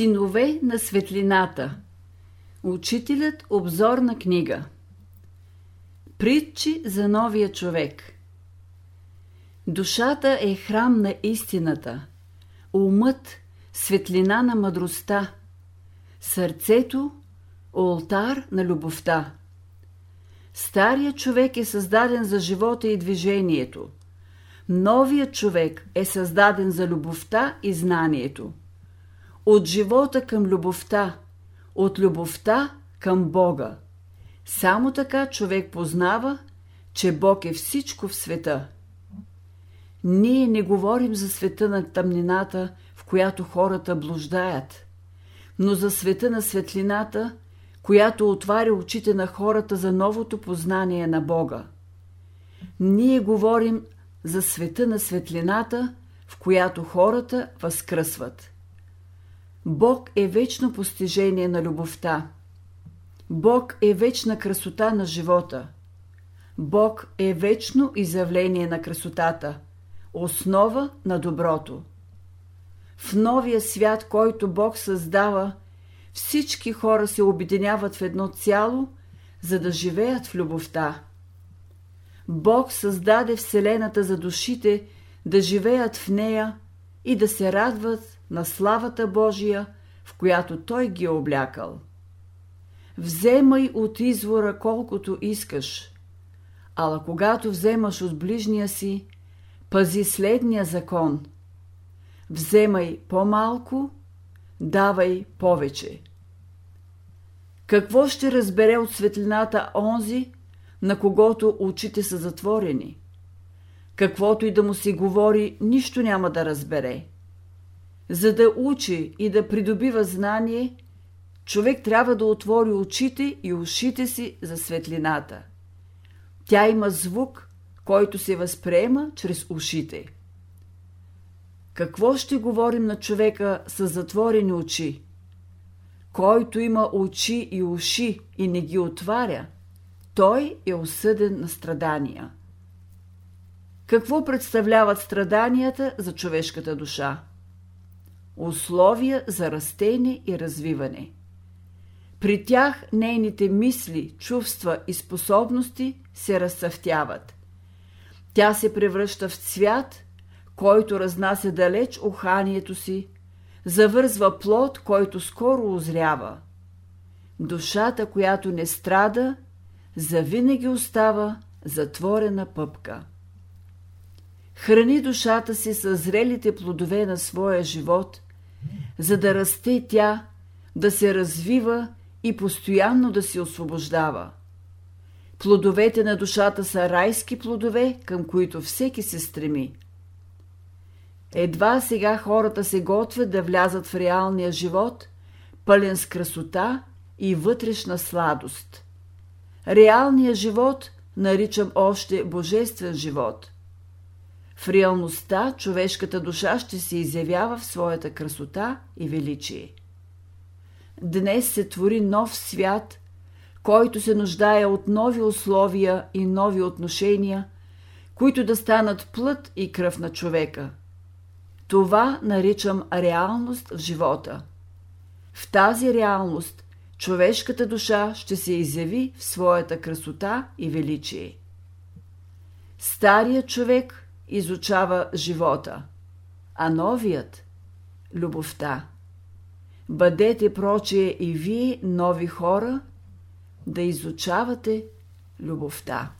Синове на светлината. Учителят обзорна книга. Притчи за новия човек. Душата е храм на истината, умът – светлина на мъдростта, сърцето – олтар на любовта. Старият човек е създаден за живота и движението. Новият човек е създаден за любовта и знанието от живота към любовта, от любовта към Бога. Само така човек познава, че Бог е всичко в света. Ние не говорим за света на тъмнината, в която хората блуждаят, но за света на светлината, която отваря очите на хората за новото познание на Бога. Ние говорим за света на светлината, в която хората възкръсват. Бог е вечно постижение на любовта. Бог е вечна красота на живота. Бог е вечно изявление на красотата, основа на доброто. В новия свят, който Бог създава, всички хора се обединяват в едно цяло, за да живеят в любовта. Бог създаде Вселената за душите да живеят в нея и да се радват на славата Божия, в която Той ги е облякал. Вземай от извора колкото искаш, ала когато вземаш от ближния си, пази следния закон. Вземай по-малко, давай повече. Какво ще разбере от светлината онзи, на когото очите са затворени? Каквото и да му се говори, нищо няма да разбере. За да учи и да придобива знание, човек трябва да отвори очите и ушите си за светлината. Тя има звук, който се възприема чрез ушите. Какво ще говорим на човека с затворени очи? Който има очи и уши и не ги отваря, той е осъден на страдания. Какво представляват страданията за човешката душа? Условия за растение и развиване. При тях нейните мисли, чувства и способности се разцъфтяват. Тя се превръща в цвят, който разнася далеч уханието си, завързва плод, който скоро озрява. Душата, която не страда, завинаги остава затворена пъпка. Храни душата си с зрелите плодове на своя живот, за да расте тя, да се развива и постоянно да се освобождава. Плодовете на душата са райски плодове, към които всеки се стреми. Едва сега хората се готвят да влязат в реалния живот, пълен с красота и вътрешна сладост. Реалният живот наричам още божествен живот – в реалността човешката душа ще се изявява в своята красота и величие. Днес се твори нов свят, който се нуждае от нови условия и нови отношения, които да станат плът и кръв на човека. Това наричам реалност в живота. В тази реалност човешката душа ще се изяви в своята красота и величие. Старият човек изучава живота, а новият – любовта. Бъдете прочие и вие, нови хора, да изучавате любовта.